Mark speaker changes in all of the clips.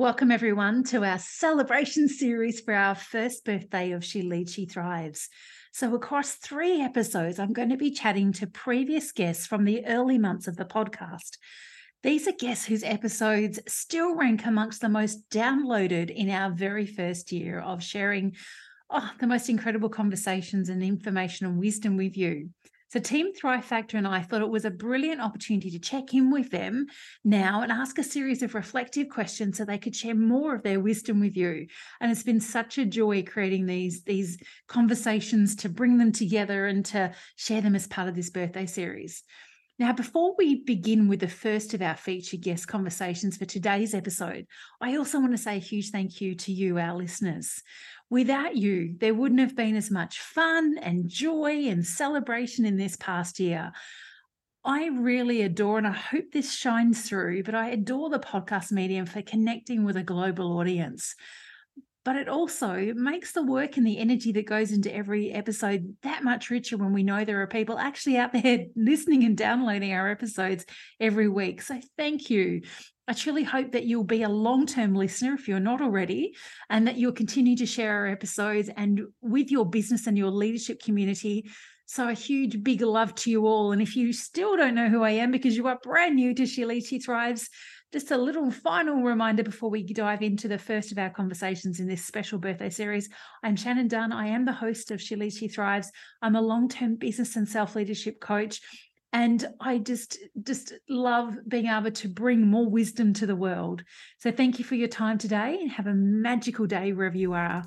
Speaker 1: Welcome, everyone, to our celebration series for our first birthday of She Leads, She Thrives. So, across three episodes, I'm going to be chatting to previous guests from the early months of the podcast. These are guests whose episodes still rank amongst the most downloaded in our very first year of sharing oh, the most incredible conversations and information and wisdom with you. So, Team Thrive Factor and I thought it was a brilliant opportunity to check in with them now and ask a series of reflective questions so they could share more of their wisdom with you. And it's been such a joy creating these, these conversations to bring them together and to share them as part of this birthday series. Now, before we begin with the first of our featured guest conversations for today's episode, I also want to say a huge thank you to you, our listeners. Without you, there wouldn't have been as much fun and joy and celebration in this past year. I really adore, and I hope this shines through, but I adore the podcast medium for connecting with a global audience. But it also makes the work and the energy that goes into every episode that much richer when we know there are people actually out there listening and downloading our episodes every week. So thank you. I truly hope that you'll be a long term listener if you're not already, and that you'll continue to share our episodes and with your business and your leadership community. So, a huge, big love to you all. And if you still don't know who I am because you are brand new to She Leads, She Thrives, just a little final reminder before we dive into the first of our conversations in this special birthday series. I'm Shannon Dunn. I am the host of She Leads, She Thrives. I'm a long term business and self leadership coach and i just just love being able to bring more wisdom to the world. So thank you for your time today and have a magical day wherever you are.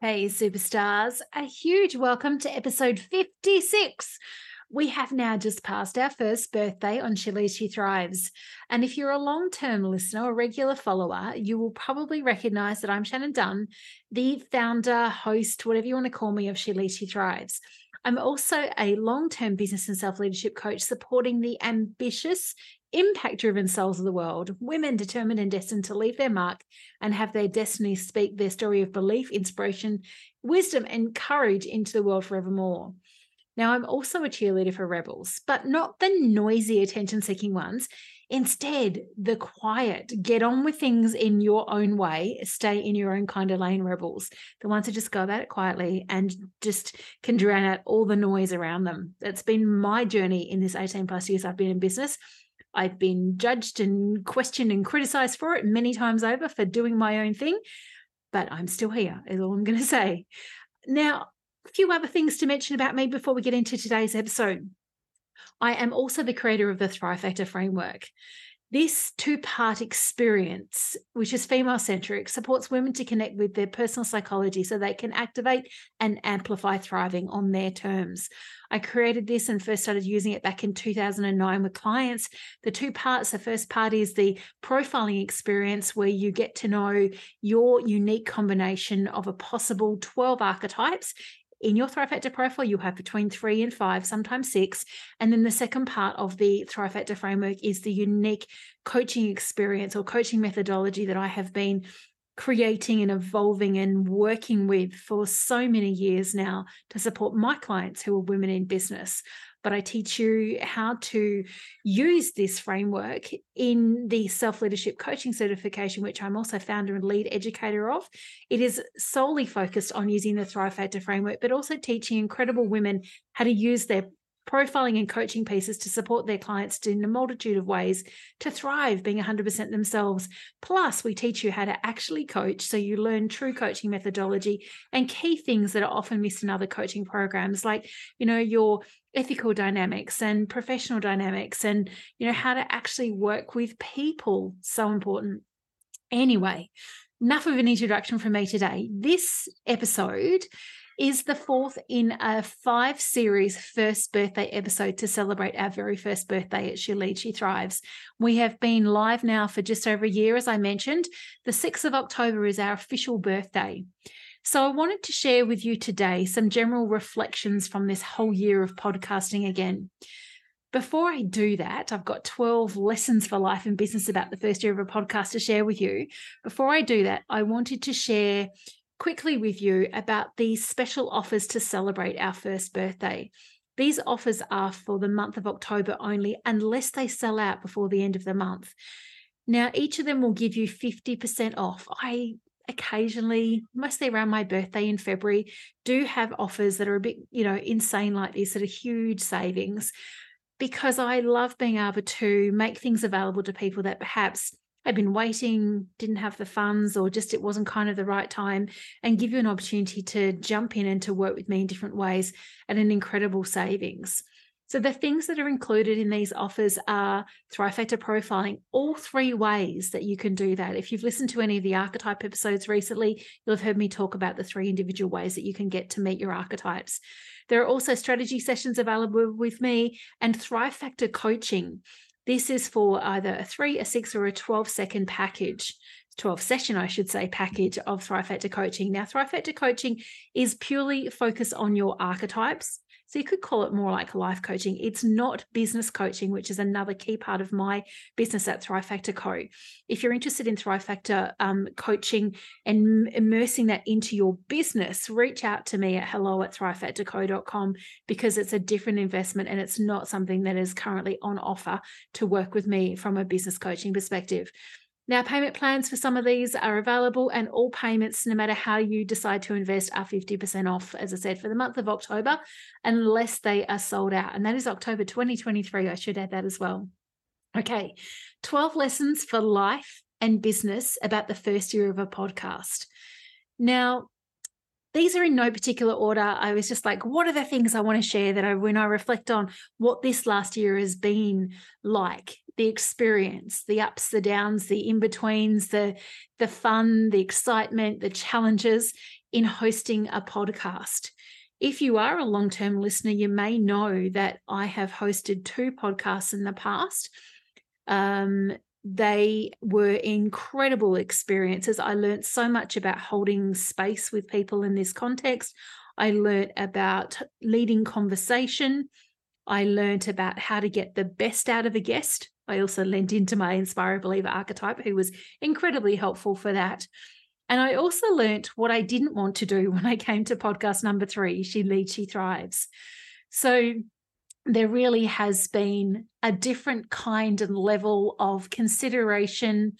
Speaker 1: Hey, superstars, a huge welcome to episode 56 we have now just passed our first birthday on Leads, She Thrives. And if you're a long term listener or regular follower, you will probably recognize that I'm Shannon Dunn, the founder, host, whatever you want to call me, of Leads, She Thrives. I'm also a long term business and self leadership coach supporting the ambitious, impact driven souls of the world, women determined and destined to leave their mark and have their destiny speak their story of belief, inspiration, wisdom, and courage into the world forevermore. Now, I'm also a cheerleader for rebels, but not the noisy, attention seeking ones. Instead, the quiet, get on with things in your own way, stay in your own kind of lane rebels, the ones who just go about it quietly and just can drown out all the noise around them. That's been my journey in this 18 plus years I've been in business. I've been judged and questioned and criticized for it many times over for doing my own thing, but I'm still here, is all I'm going to say. Now, a few other things to mention about me before we get into today's episode. I am also the creator of the Thrive Factor framework. This two part experience, which is female centric, supports women to connect with their personal psychology so they can activate and amplify thriving on their terms. I created this and first started using it back in 2009 with clients. The two parts the first part is the profiling experience, where you get to know your unique combination of a possible 12 archetypes in your Thrive Factor profile, you have between three and five, sometimes six. And then the second part of the Thrive Factor framework is the unique coaching experience or coaching methodology that I have been creating and evolving and working with for so many years now to support my clients who are women in business. But I teach you how to use this framework in the self leadership coaching certification, which I'm also founder and lead educator of. It is solely focused on using the Thrive Factor framework, but also teaching incredible women how to use their profiling and coaching pieces to support their clients in a multitude of ways to thrive being 100% themselves. Plus, we teach you how to actually coach so you learn true coaching methodology and key things that are often missed in other coaching programs, like, you know, your ethical dynamics and professional dynamics and, you know, how to actually work with people. So important. Anyway, enough of an introduction from me today. This episode is the fourth in a five series first birthday episode to celebrate our very first birthday at She Leads, She Thrives. We have been live now for just over a year, as I mentioned. The 6th of October is our official birthday. So, I wanted to share with you today some general reflections from this whole year of podcasting again. Before I do that, I've got 12 lessons for life and business about the first year of a podcast to share with you. Before I do that, I wanted to share quickly with you about these special offers to celebrate our first birthday. These offers are for the month of October only, unless they sell out before the end of the month. Now, each of them will give you 50% off. I occasionally, mostly around my birthday in February, do have offers that are a bit, you know, insane like this, that are huge savings because I love being able to make things available to people that perhaps had been waiting, didn't have the funds, or just it wasn't kind of the right time, and give you an opportunity to jump in and to work with me in different ways at an incredible savings. So, the things that are included in these offers are Thrive Factor profiling, all three ways that you can do that. If you've listened to any of the archetype episodes recently, you'll have heard me talk about the three individual ways that you can get to meet your archetypes. There are also strategy sessions available with me and Thrive Factor coaching. This is for either a three, a six, or a 12 second package. 12 session, I should say, package of Thrive Factor coaching. Now, Thrive Factor coaching is purely focused on your archetypes. So you could call it more like life coaching. It's not business coaching, which is another key part of my business at Thrive Factor Co. If you're interested in Thrive Factor um, coaching and immersing that into your business, reach out to me at hello at thrivefactorco.com because it's a different investment and it's not something that is currently on offer to work with me from a business coaching perspective. Now, payment plans for some of these are available, and all payments, no matter how you decide to invest, are 50% off, as I said, for the month of October, unless they are sold out. And that is October 2023. I should add that as well. Okay, 12 lessons for life and business about the first year of a podcast. Now, these are in no particular order. I was just like, what are the things I want to share that I, when I reflect on what this last year has been like, the experience, the ups, the downs, the in-betweens, the the fun, the excitement, the challenges in hosting a podcast. If you are a long-term listener, you may know that I have hosted two podcasts in the past. Um, they were incredible experiences. I learned so much about holding space with people in this context. I learned about leading conversation. I learned about how to get the best out of a guest. I also lent into my Inspire Believer archetype, who was incredibly helpful for that. And I also learned what I didn't want to do when I came to podcast number three She Leads, She Thrives. So there really has been a different kind and level of consideration,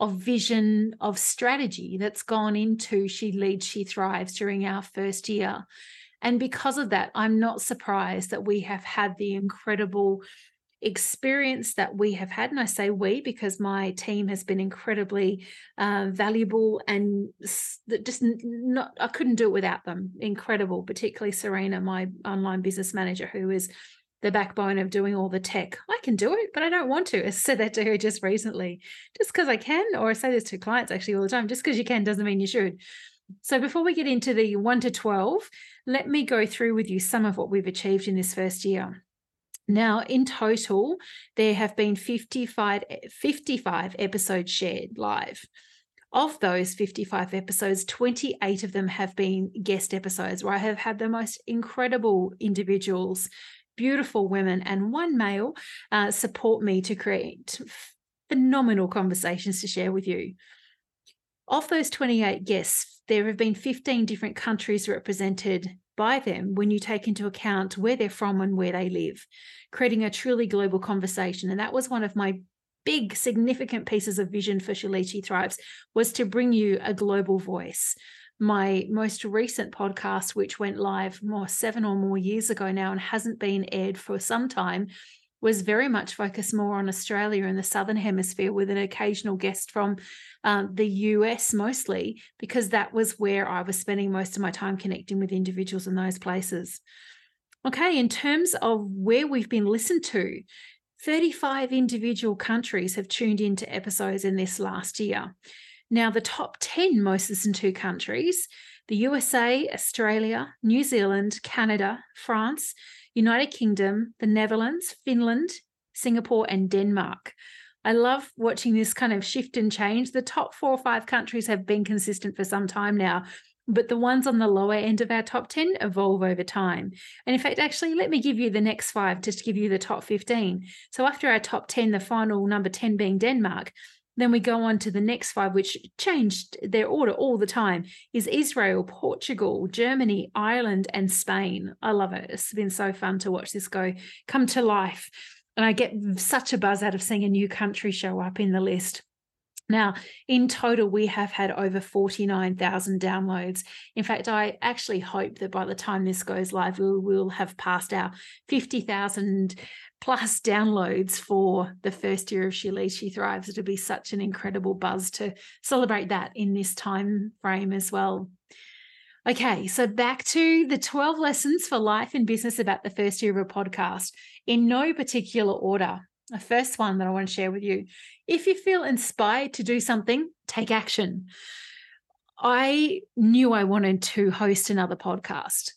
Speaker 1: of vision, of strategy that's gone into She Leads, She Thrives during our first year. And because of that, I'm not surprised that we have had the incredible experience that we have had and i say we because my team has been incredibly uh, valuable and just not i couldn't do it without them. Incredible particularly serena my online business manager who is the backbone of doing all the tech. I can do it but i don't want to. I said that to her just recently just because i can or i say this to clients actually all the time just because you can doesn't mean you should. So before we get into the 1 to 12 let me go through with you some of what we've achieved in this first year now, in total, there have been 55, 55 episodes shared live. Of those 55 episodes, 28 of them have been guest episodes where I have had the most incredible individuals, beautiful women, and one male uh, support me to create phenomenal conversations to share with you. Of those 28 guests, there have been 15 different countries represented by them when you take into account where they're from and where they live, creating a truly global conversation. And that was one of my big significant pieces of vision for She Thrives was to bring you a global voice my most recent podcast, which went live more seven or more years ago now and hasn't been aired for some time, was very much focused more on Australia and the Southern Hemisphere with an occasional guest from uh, the US mostly, because that was where I was spending most of my time connecting with individuals in those places. Okay, in terms of where we've been listened to, 35 individual countries have tuned into episodes in this last year. Now, the top 10 most listened to countries the USA, Australia, New Zealand, Canada, France, United Kingdom, the Netherlands, Finland, Singapore, and Denmark. I love watching this kind of shift and change. The top four or five countries have been consistent for some time now, but the ones on the lower end of our top 10 evolve over time. And in fact, actually, let me give you the next five just to give you the top 15. So after our top 10, the final number 10 being Denmark, then we go on to the next five, which changed their order all the time, is Israel, Portugal, Germany, Ireland, and Spain. I love it. It's been so fun to watch this go come to life. And I get such a buzz out of seeing a new country show up in the list. Now, in total, we have had over 49,000 downloads. In fact, I actually hope that by the time this goes live, we will have passed our 50,000 plus downloads for the first year of She Leads, She Thrives. It'll be such an incredible buzz to celebrate that in this time frame as well. Okay, so back to the 12 lessons for life and business about the first year of a podcast in no particular order. The first one that I want to share with you if you feel inspired to do something, take action. I knew I wanted to host another podcast.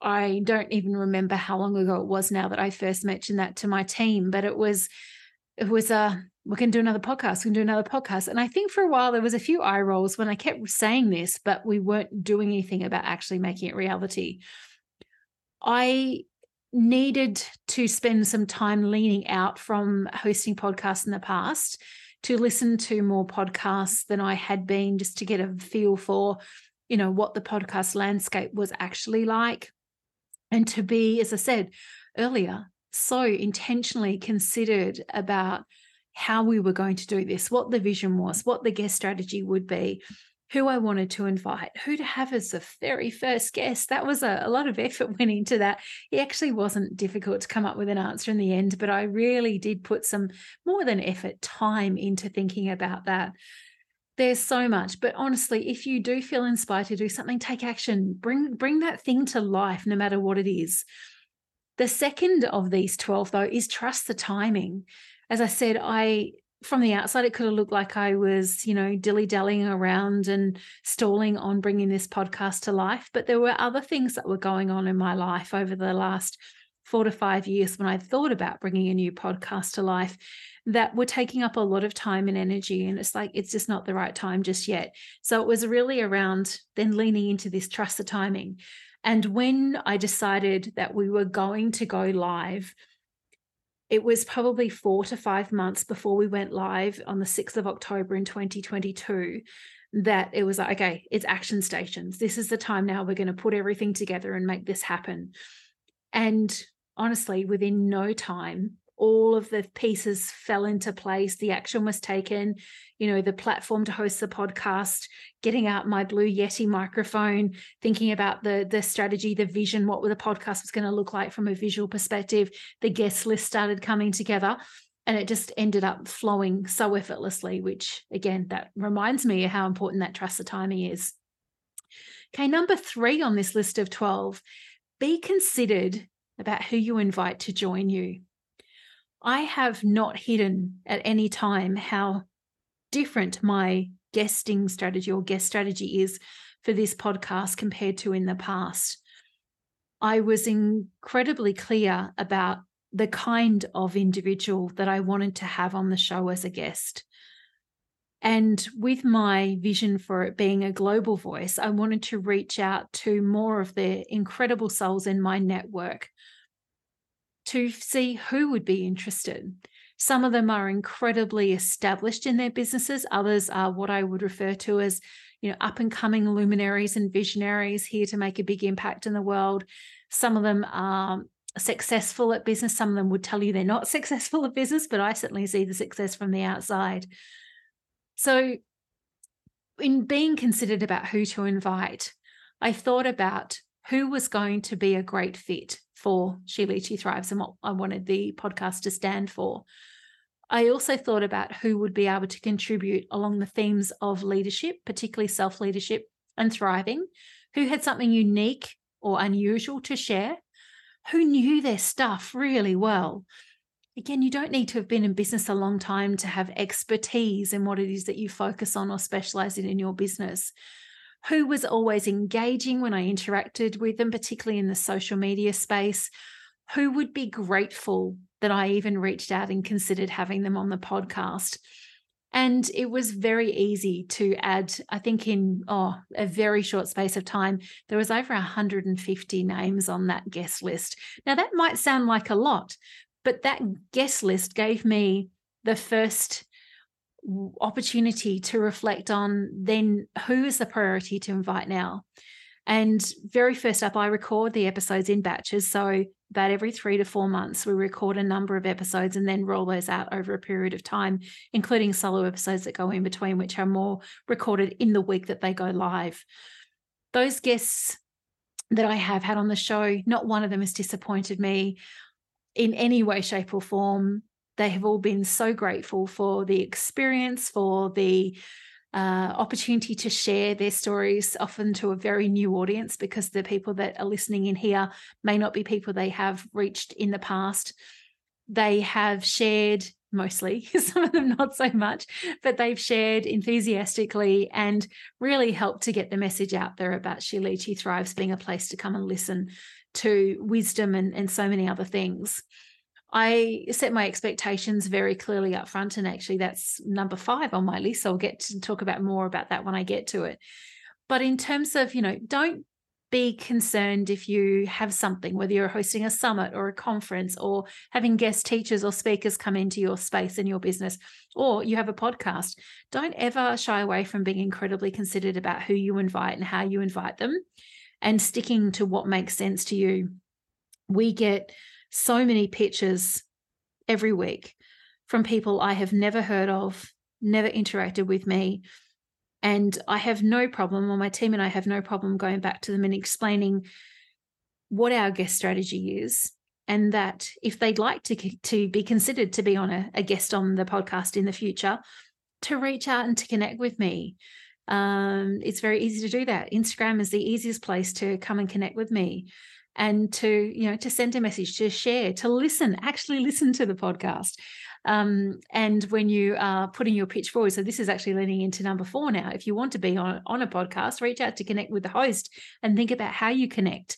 Speaker 1: I don't even remember how long ago it was now that I first mentioned that to my team, but it was it was a we can do another podcast, we can do another podcast. And I think for a while there was a few eye rolls when I kept saying this, but we weren't doing anything about actually making it reality. I needed to spend some time leaning out from hosting podcasts in the past to listen to more podcasts than I had been just to get a feel for, you know, what the podcast landscape was actually like. And to be, as I said earlier, so intentionally considered about how we were going to do this, what the vision was, what the guest strategy would be, who I wanted to invite, who to have as the very first guest. That was a, a, lot of effort went into that. It actually wasn't difficult to come up with an answer in the end, but I really did put some more than effort, time into thinking about that. There's so much, but honestly, if you do feel inspired to do something, take action. Bring bring that thing to life, no matter what it is. The second of these 12, though, is trust the timing. As I said, I from the outside, it could have looked like I was, you know, dilly dallying around and stalling on bringing this podcast to life. But there were other things that were going on in my life over the last four to five years when I thought about bringing a new podcast to life that were taking up a lot of time and energy. And it's like, it's just not the right time just yet. So it was really around then leaning into this trust the timing. And when I decided that we were going to go live, it was probably four to five months before we went live on the 6th of October in 2022 that it was like, okay, it's action stations. This is the time now we're going to put everything together and make this happen. And honestly, within no time, all of the pieces fell into place. The action was taken, you know, the platform to host the podcast, getting out my Blue Yeti microphone, thinking about the the strategy, the vision, what the podcast was going to look like from a visual perspective. The guest list started coming together and it just ended up flowing so effortlessly, which again, that reminds me how important that trust the timing is. Okay, number three on this list of 12, be considered about who you invite to join you. I have not hidden at any time how different my guesting strategy or guest strategy is for this podcast compared to in the past. I was incredibly clear about the kind of individual that I wanted to have on the show as a guest. And with my vision for it being a global voice, I wanted to reach out to more of the incredible souls in my network to see who would be interested. Some of them are incredibly established in their businesses, others are what I would refer to as you know, up and coming luminaries and visionaries here to make a big impact in the world. Some of them are successful at business. Some of them would tell you they're not successful at business, but I certainly see the success from the outside. So, in being considered about who to invite, I thought about who was going to be a great fit for She Leads She Thrives and what I wanted the podcast to stand for. I also thought about who would be able to contribute along the themes of leadership, particularly self leadership and thriving, who had something unique or unusual to share, who knew their stuff really well. Again, you don't need to have been in business a long time to have expertise in what it is that you focus on or specialize in in your business. Who was always engaging when I interacted with them, particularly in the social media space? Who would be grateful that I even reached out and considered having them on the podcast? And it was very easy to add, I think, in oh, a very short space of time, there was over 150 names on that guest list. Now, that might sound like a lot, but that guest list gave me the first opportunity to reflect on then who is the priority to invite now. And very first up, I record the episodes in batches. So about every three to four months, we record a number of episodes and then roll those out over a period of time, including solo episodes that go in between, which are more recorded in the week that they go live. Those guests that I have had on the show, not one of them has disappointed me in any way, shape, or form. They have all been so grateful for the experience, for the uh, opportunity to share their stories, often to a very new audience, because the people that are listening in here may not be people they have reached in the past. They have shared mostly, some of them not so much, but they've shared enthusiastically and really helped to get the message out there about She Leads She Thrives being a place to come and listen to wisdom and, and so many other things. I set my expectations very clearly up front. And actually, that's number five on my list. So I'll get to talk about more about that when I get to it. But in terms of, you know, don't be concerned if you have something, whether you're hosting a summit or a conference or having guest teachers or speakers come into your space and your business, or you have a podcast. Don't ever shy away from being incredibly considered about who you invite and how you invite them and sticking to what makes sense to you. We get so many pitches every week from people I have never heard of, never interacted with me. And I have no problem, or my team and I have no problem going back to them and explaining what our guest strategy is. And that if they'd like to, to be considered to be on a, a guest on the podcast in the future, to reach out and to connect with me. Um, it's very easy to do that. Instagram is the easiest place to come and connect with me and to you know to send a message to share to listen actually listen to the podcast. Um, and when you are putting your pitch forward so this is actually leaning into number four now if you want to be on, on a podcast reach out to connect with the host and think about how you connect.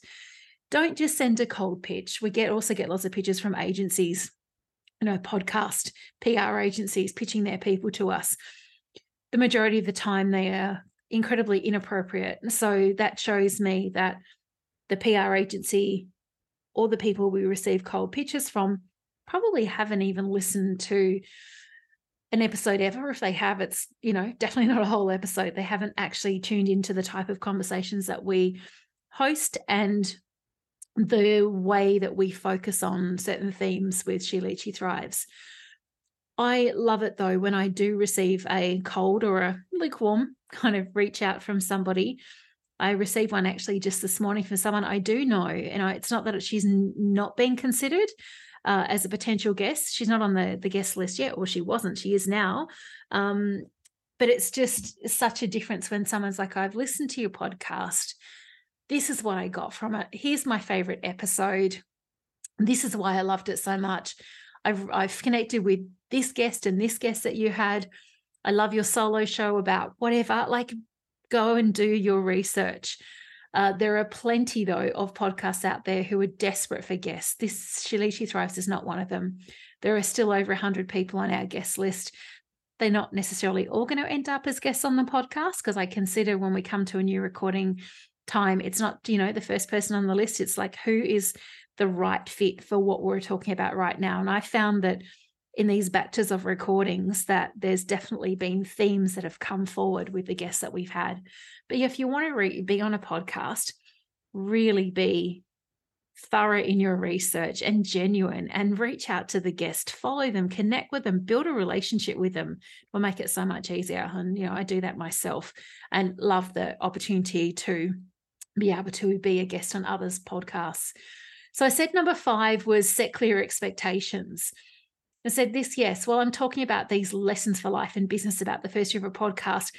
Speaker 1: Don't just send a cold pitch. We get also get lots of pitches from agencies you know podcast pr agencies pitching their people to us. The majority of the time they are incredibly inappropriate. So that shows me that the PR agency or the people we receive cold pitches from probably haven't even listened to an episode ever. If they have, it's, you know, definitely not a whole episode. They haven't actually tuned into the type of conversations that we host and the way that we focus on certain themes with She Leads Thrives. I love it though when I do receive a cold or a lukewarm kind of reach out from somebody I received one actually just this morning from someone I do know, and I, it's not that she's not being considered uh, as a potential guest. She's not on the the guest list yet, or she wasn't. She is now. Um, but it's just such a difference when someone's like, "I've listened to your podcast. This is what I got from it. Here's my favorite episode. This is why I loved it so much. I've I've connected with this guest and this guest that you had." I love your solo show about whatever. Like go and do your research. Uh, there are plenty, though, of podcasts out there who are desperate for guests. This She Thrives is not one of them. There are still over 100 people on our guest list. They're not necessarily all going to end up as guests on the podcast because I consider when we come to a new recording time, it's not, you know, the first person on the list. It's like who is the right fit for what we're talking about right now. And I found that in these batches of recordings that there's definitely been themes that have come forward with the guests that we've had. But if you want to re- be on a podcast, really be thorough in your research and genuine and reach out to the guest, follow them, connect with them, build a relationship with them will make it so much easier. And, you know, I do that myself and love the opportunity to be able to be a guest on others' podcasts. So I said number five was set clear expectations. I said this, yes. Well, I'm talking about these lessons for life and business about the first year of a podcast.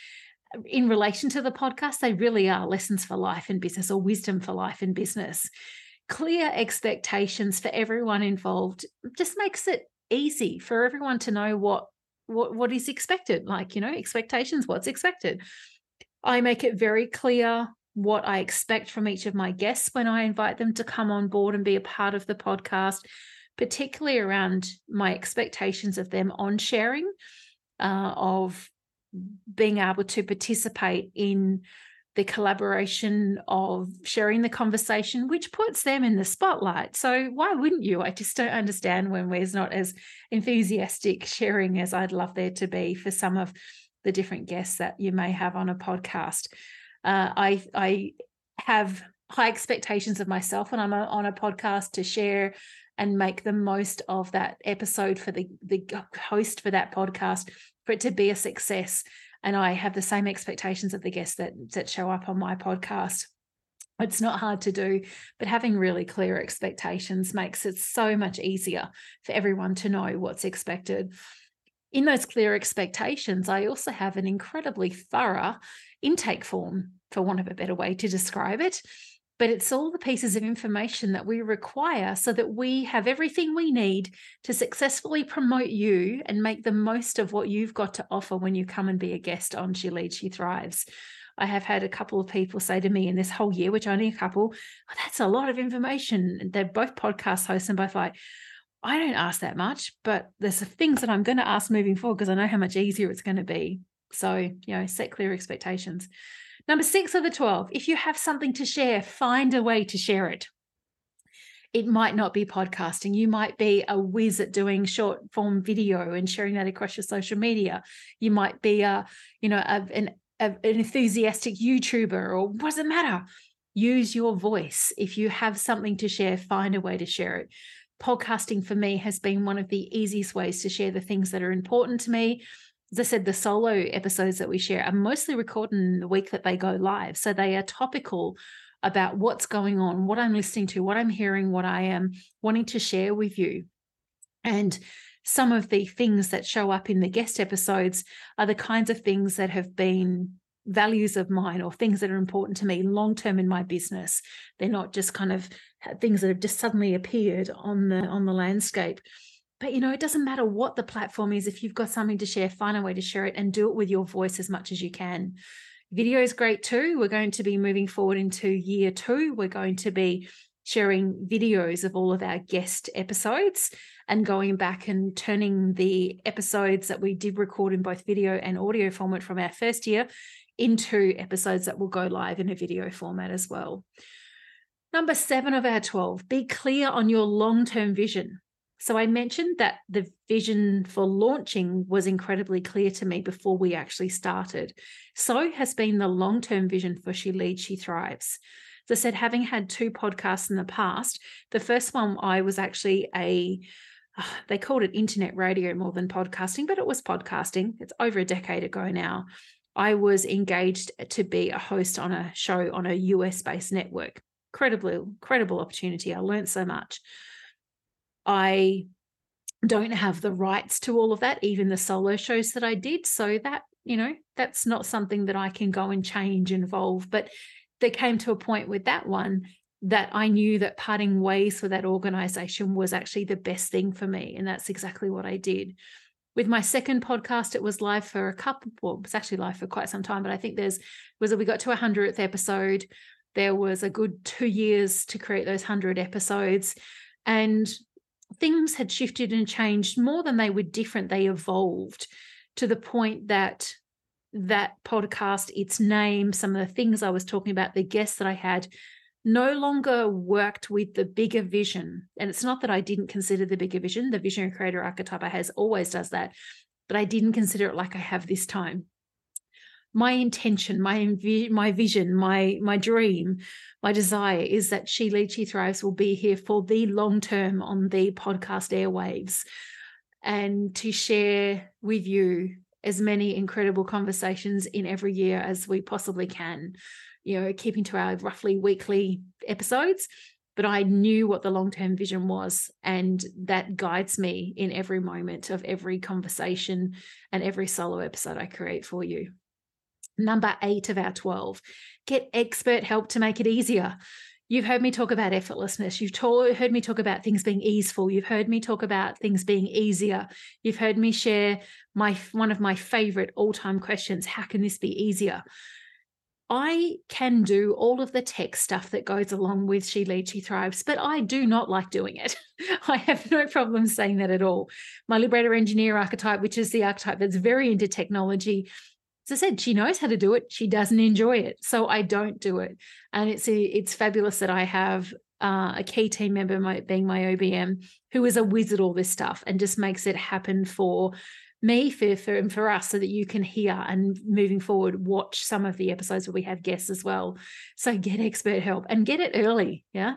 Speaker 1: In relation to the podcast, they really are lessons for life and business or wisdom for life and business clear expectations for everyone involved just makes it easy for everyone to know what what what is expected like you know expectations what's expected i make it very clear what i expect from each of my guests when i invite them to come on board and be a part of the podcast particularly around my expectations of them on sharing uh, of being able to participate in the collaboration of sharing the conversation, which puts them in the spotlight. So, why wouldn't you? I just don't understand when we're not as enthusiastic sharing as I'd love there to be for some of the different guests that you may have on a podcast. Uh, I, I have high expectations of myself when I'm on a podcast to share and make the most of that episode for the, the host for that podcast for it to be a success and I have the same expectations of the guests that that show up on my podcast. It's not hard to do, but having really clear expectations makes it so much easier for everyone to know what's expected. In those clear expectations, I also have an incredibly thorough intake form, for want of a better way to describe it but it's all the pieces of information that we require so that we have everything we need to successfully promote you and make the most of what you've got to offer when you come and be a guest on She Leads, She Thrives. I have had a couple of people say to me in this whole year, which only a couple, oh, that's a lot of information. They're both podcast hosts and both like, I don't ask that much, but there's things that I'm going to ask moving forward because I know how much easier it's going to be. So, you know, set clear expectations. Number six of the 12, if you have something to share, find a way to share it. It might not be podcasting. You might be a whiz at doing short form video and sharing that across your social media. You might be a, you know, a, an, a, an enthusiastic YouTuber or what does it matter? Use your voice. If you have something to share, find a way to share it. Podcasting for me has been one of the easiest ways to share the things that are important to me as I said, the solo episodes that we share are mostly recorded in the week that they go live. So they are topical about what's going on, what I'm listening to, what I'm hearing, what I am wanting to share with you. And some of the things that show up in the guest episodes are the kinds of things that have been values of mine or things that are important to me long term in my business they're not just kind of things that have just suddenly appeared on the on the landscape but you know, it doesn't matter what the platform is. If you've got something to share, find a way to share it and do it with your voice as much as you can. Video is great too. We're going to be moving forward into year two. We're going to be sharing videos of all of our guest episodes and going back and turning the episodes that we did record in both video and audio format from our first year into episodes that will go live in a video format as well. Number seven of our 12, be clear on your long term vision. So I mentioned that the vision for launching was incredibly clear to me before we actually started. So has been the long term vision for She Leads, She Thrives. As I said, having had two podcasts in the past, the first one I was actually a ah, they called it internet radio more than podcasting, but it was podcasting. It's over a decade ago now. I was engaged to be a host on a show on a US based network. Incredible, incredible opportunity. I learned so much. I don't have the rights to all of that, even the solo shows that I did. So that, you know, that's not something that I can go and change, involve. But there came to a point with that one that I knew that parting ways for that organization was actually the best thing for me. And that's exactly what I did. With my second podcast, it was live for a couple, well, it was actually live for quite some time, but I think there's was we got to a hundredth episode. There was a good two years to create those hundred episodes. And things had shifted and changed more than they were different. They evolved to the point that that podcast, its name, some of the things I was talking about, the guests that I had, no longer worked with the bigger vision. And it's not that I didn't consider the bigger vision, the visionary creator archetype I has always does that, but I didn't consider it like I have this time. My intention, my my vision, my my dream, my desire is that She Leads, She Thrives will be here for the long term on the podcast airwaves and to share with you as many incredible conversations in every year as we possibly can you know, keeping to our roughly weekly episodes. But I knew what the long term vision was, and that guides me in every moment of every conversation and every solo episode I create for you. Number eight of our 12 get expert help to make it easier. You've heard me talk about effortlessness. You've heard me talk about things being easeful. You've heard me talk about things being easier. You've heard me share my one of my favorite all-time questions, how can this be easier? I can do all of the tech stuff that goes along with She Leads, She Thrives, but I do not like doing it. I have no problem saying that at all. My Liberator Engineer archetype, which is the archetype that's very into technology, as I said, she knows how to do it. She doesn't enjoy it, so I don't do it. And it's it's fabulous that I have uh, a key team member, my, being my OBM, who is a wizard all this stuff and just makes it happen for me for, for and for us so that you can hear and moving forward watch some of the episodes where we have guests as well so get expert help and get it early yeah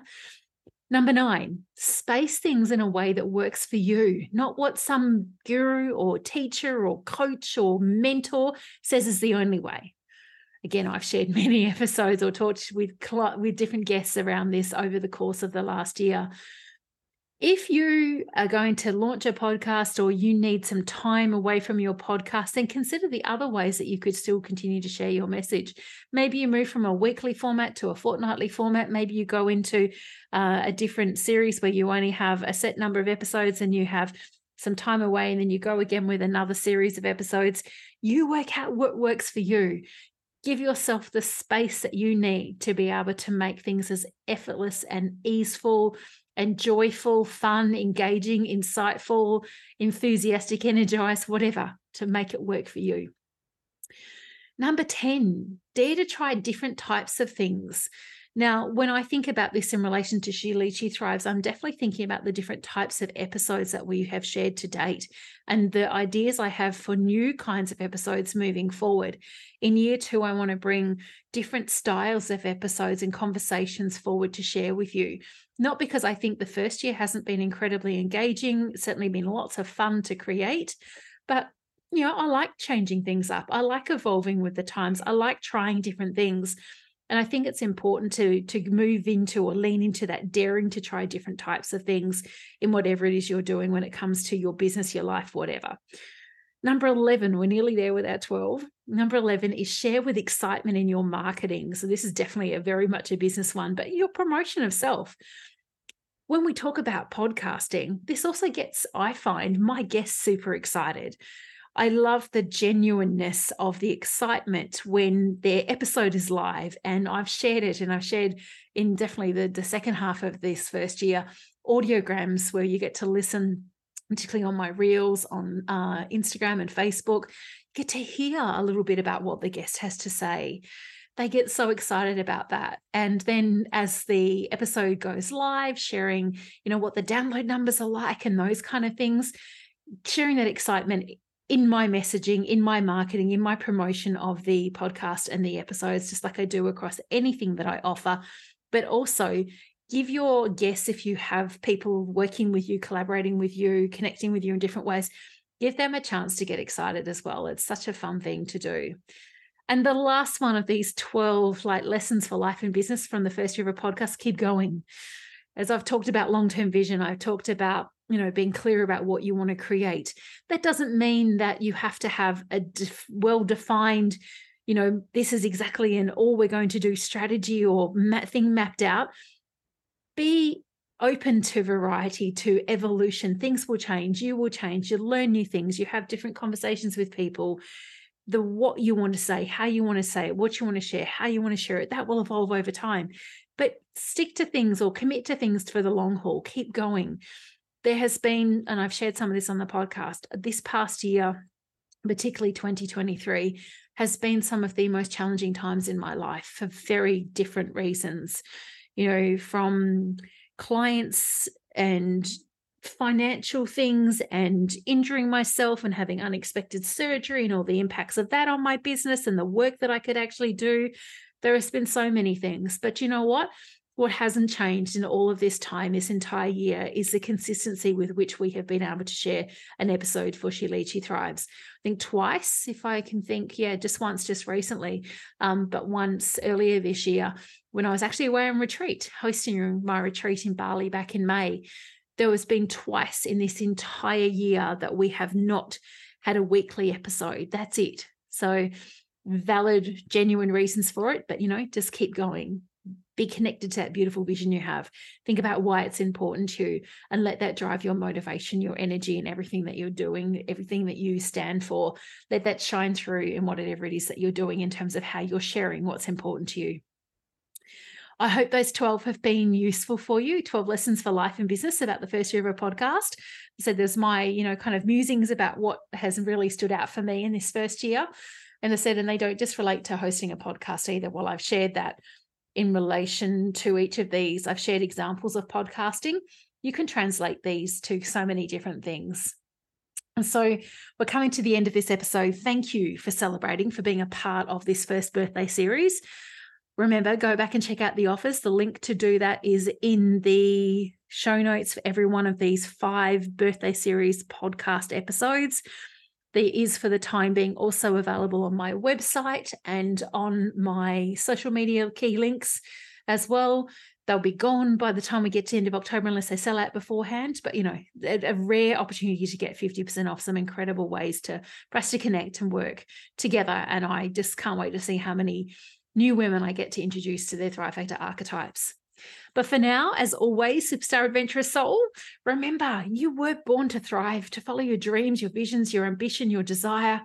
Speaker 1: number nine space things in a way that works for you not what some guru or teacher or coach or mentor says is the only way. Again i've shared many episodes or talked with with different guests around this over the course of the last year if you are going to launch a podcast or you need some time away from your podcast, then consider the other ways that you could still continue to share your message. Maybe you move from a weekly format to a fortnightly format. Maybe you go into uh, a different series where you only have a set number of episodes and you have some time away and then you go again with another series of episodes. You work out what works for you give yourself the space that you need to be able to make things as effortless and easeful and joyful, fun, engaging, insightful, enthusiastic, energized, whatever to make it work for you. Number 10, dare to try different types of things. Now, when I think about this in relation to She Leads, She Thrives, I'm definitely thinking about the different types of episodes that we have shared to date and the ideas I have for new kinds of episodes moving forward. In year two, I want to bring different styles of episodes and conversations forward to share with you. Not because I think the first year hasn't been incredibly engaging, certainly been lots of fun to create, but you know, I like changing things up. I like evolving with the times. I like trying different things. And I think it's important to to move into or lean into that daring to try different types of things in whatever it is you're doing when it comes to your business, your life, whatever. Number 11, we're nearly there with our 12. Number 11 is share with excitement in your marketing. So, this is definitely a very much a business one, but your promotion of self. When we talk about podcasting, this also gets, I find, my guests super excited. I love the genuineness of the excitement when their episode is live. And I've shared it, and I've shared in definitely the, the second half of this first year audiograms where you get to listen, particularly on my reels on uh, Instagram and Facebook, get to hear a little bit about what the guest has to say they get so excited about that and then as the episode goes live sharing you know what the download numbers are like and those kind of things sharing that excitement in my messaging, in my marketing, in my promotion of the podcast and the episodes, just like I do across anything that I offer. But also give your guests, if you have people working with you, collaborating with you, connecting with you in different ways, give them a chance to get excited as well. It's such a fun thing to do. And the last one of these 12 like lessons for life and business from the first year of a podcast, keep going. As I've talked about long-term vision, I've talked about you know being clear about what you want to create. That doesn't mean that you have to have a def- well defined you know this is exactly an all we're going to do strategy or ma- thing mapped out. Be open to variety to evolution. Things will change you will change you learn new things you have different conversations with people the what you want to say how you want to say it what you want to share how you want to share it that will evolve over time. But stick to things or commit to things for the long haul. Keep going. There has been, and I've shared some of this on the podcast, this past year, particularly 2023, has been some of the most challenging times in my life for very different reasons. you know, from clients and financial things and injuring myself and having unexpected surgery and all the impacts of that on my business and the work that I could actually do. There has been so many things. But you know what? What hasn't changed in all of this time, this entire year, is the consistency with which we have been able to share an episode for She Leads, She Thrives. I think twice, if I can think, yeah, just once, just recently, um, but once earlier this year when I was actually away on retreat, hosting my retreat in Bali back in May there has been twice in this entire year that we have not had a weekly episode. That's it. So valid, genuine reasons for it, but you know, just keep going. Be connected to that beautiful vision you have. Think about why it's important to you and let that drive your motivation, your energy, and everything that you're doing, everything that you stand for. Let that shine through in whatever it is that you're doing in terms of how you're sharing what's important to you. I hope those 12 have been useful for you 12 lessons for life and business about the first year of a podcast. So there's my, you know, kind of musings about what has really stood out for me in this first year. And I said, and they don't just relate to hosting a podcast either. Well, I've shared that in relation to each of these. I've shared examples of podcasting. You can translate these to so many different things. And so we're coming to the end of this episode. Thank you for celebrating, for being a part of this first birthday series. Remember, go back and check out the office. The link to do that is in the show notes for every one of these five birthday series podcast episodes. There is, for the time being, also available on my website and on my social media key links as well. They'll be gone by the time we get to the end of October unless they sell out beforehand. But you know, a, a rare opportunity to get 50% off some incredible ways to for us to connect and work together. And I just can't wait to see how many new women I get to introduce to their Thrive Factor archetypes. But for now, as always, Superstar Adventurous Soul, remember you were born to thrive, to follow your dreams, your visions, your ambition, your desire.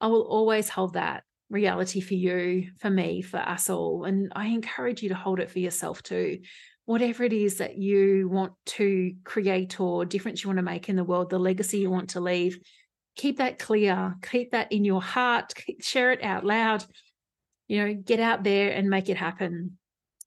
Speaker 1: I will always hold that reality for you, for me, for us all. And I encourage you to hold it for yourself too. Whatever it is that you want to create or difference you want to make in the world, the legacy you want to leave, keep that clear, keep that in your heart, share it out loud you know, get out there and make it happen.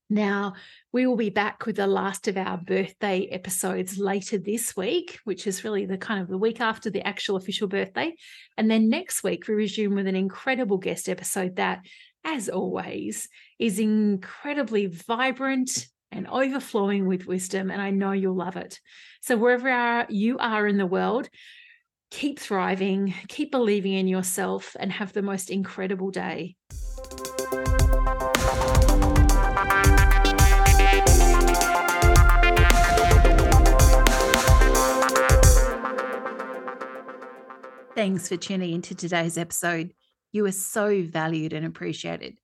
Speaker 1: Now, we will be back with the last of our birthday episodes later this week, which is really the kind of the week after the actual official birthday. And then next week, we resume with an incredible guest episode that, as always, is incredibly vibrant and overflowing with wisdom. And I know you'll love it. So, wherever you are in the world, keep thriving, keep believing in yourself, and have the most incredible day. Thanks for tuning into today's episode. You are so valued and appreciated.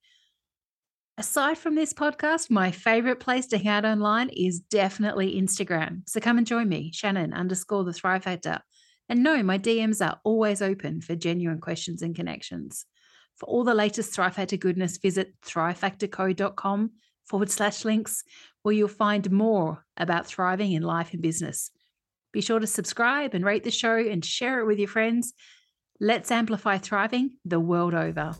Speaker 1: Aside from this podcast, my favorite place to hang out online is definitely Instagram. So come and join me, Shannon underscore the Thrive Factor. And no, my DMs are always open for genuine questions and connections. For all the latest Thrive Factor goodness, visit thrivefactorco.com forward slash links, where you'll find more about thriving in life and business. Be sure to subscribe and rate the show and share it with your friends. Let's amplify thriving the world over.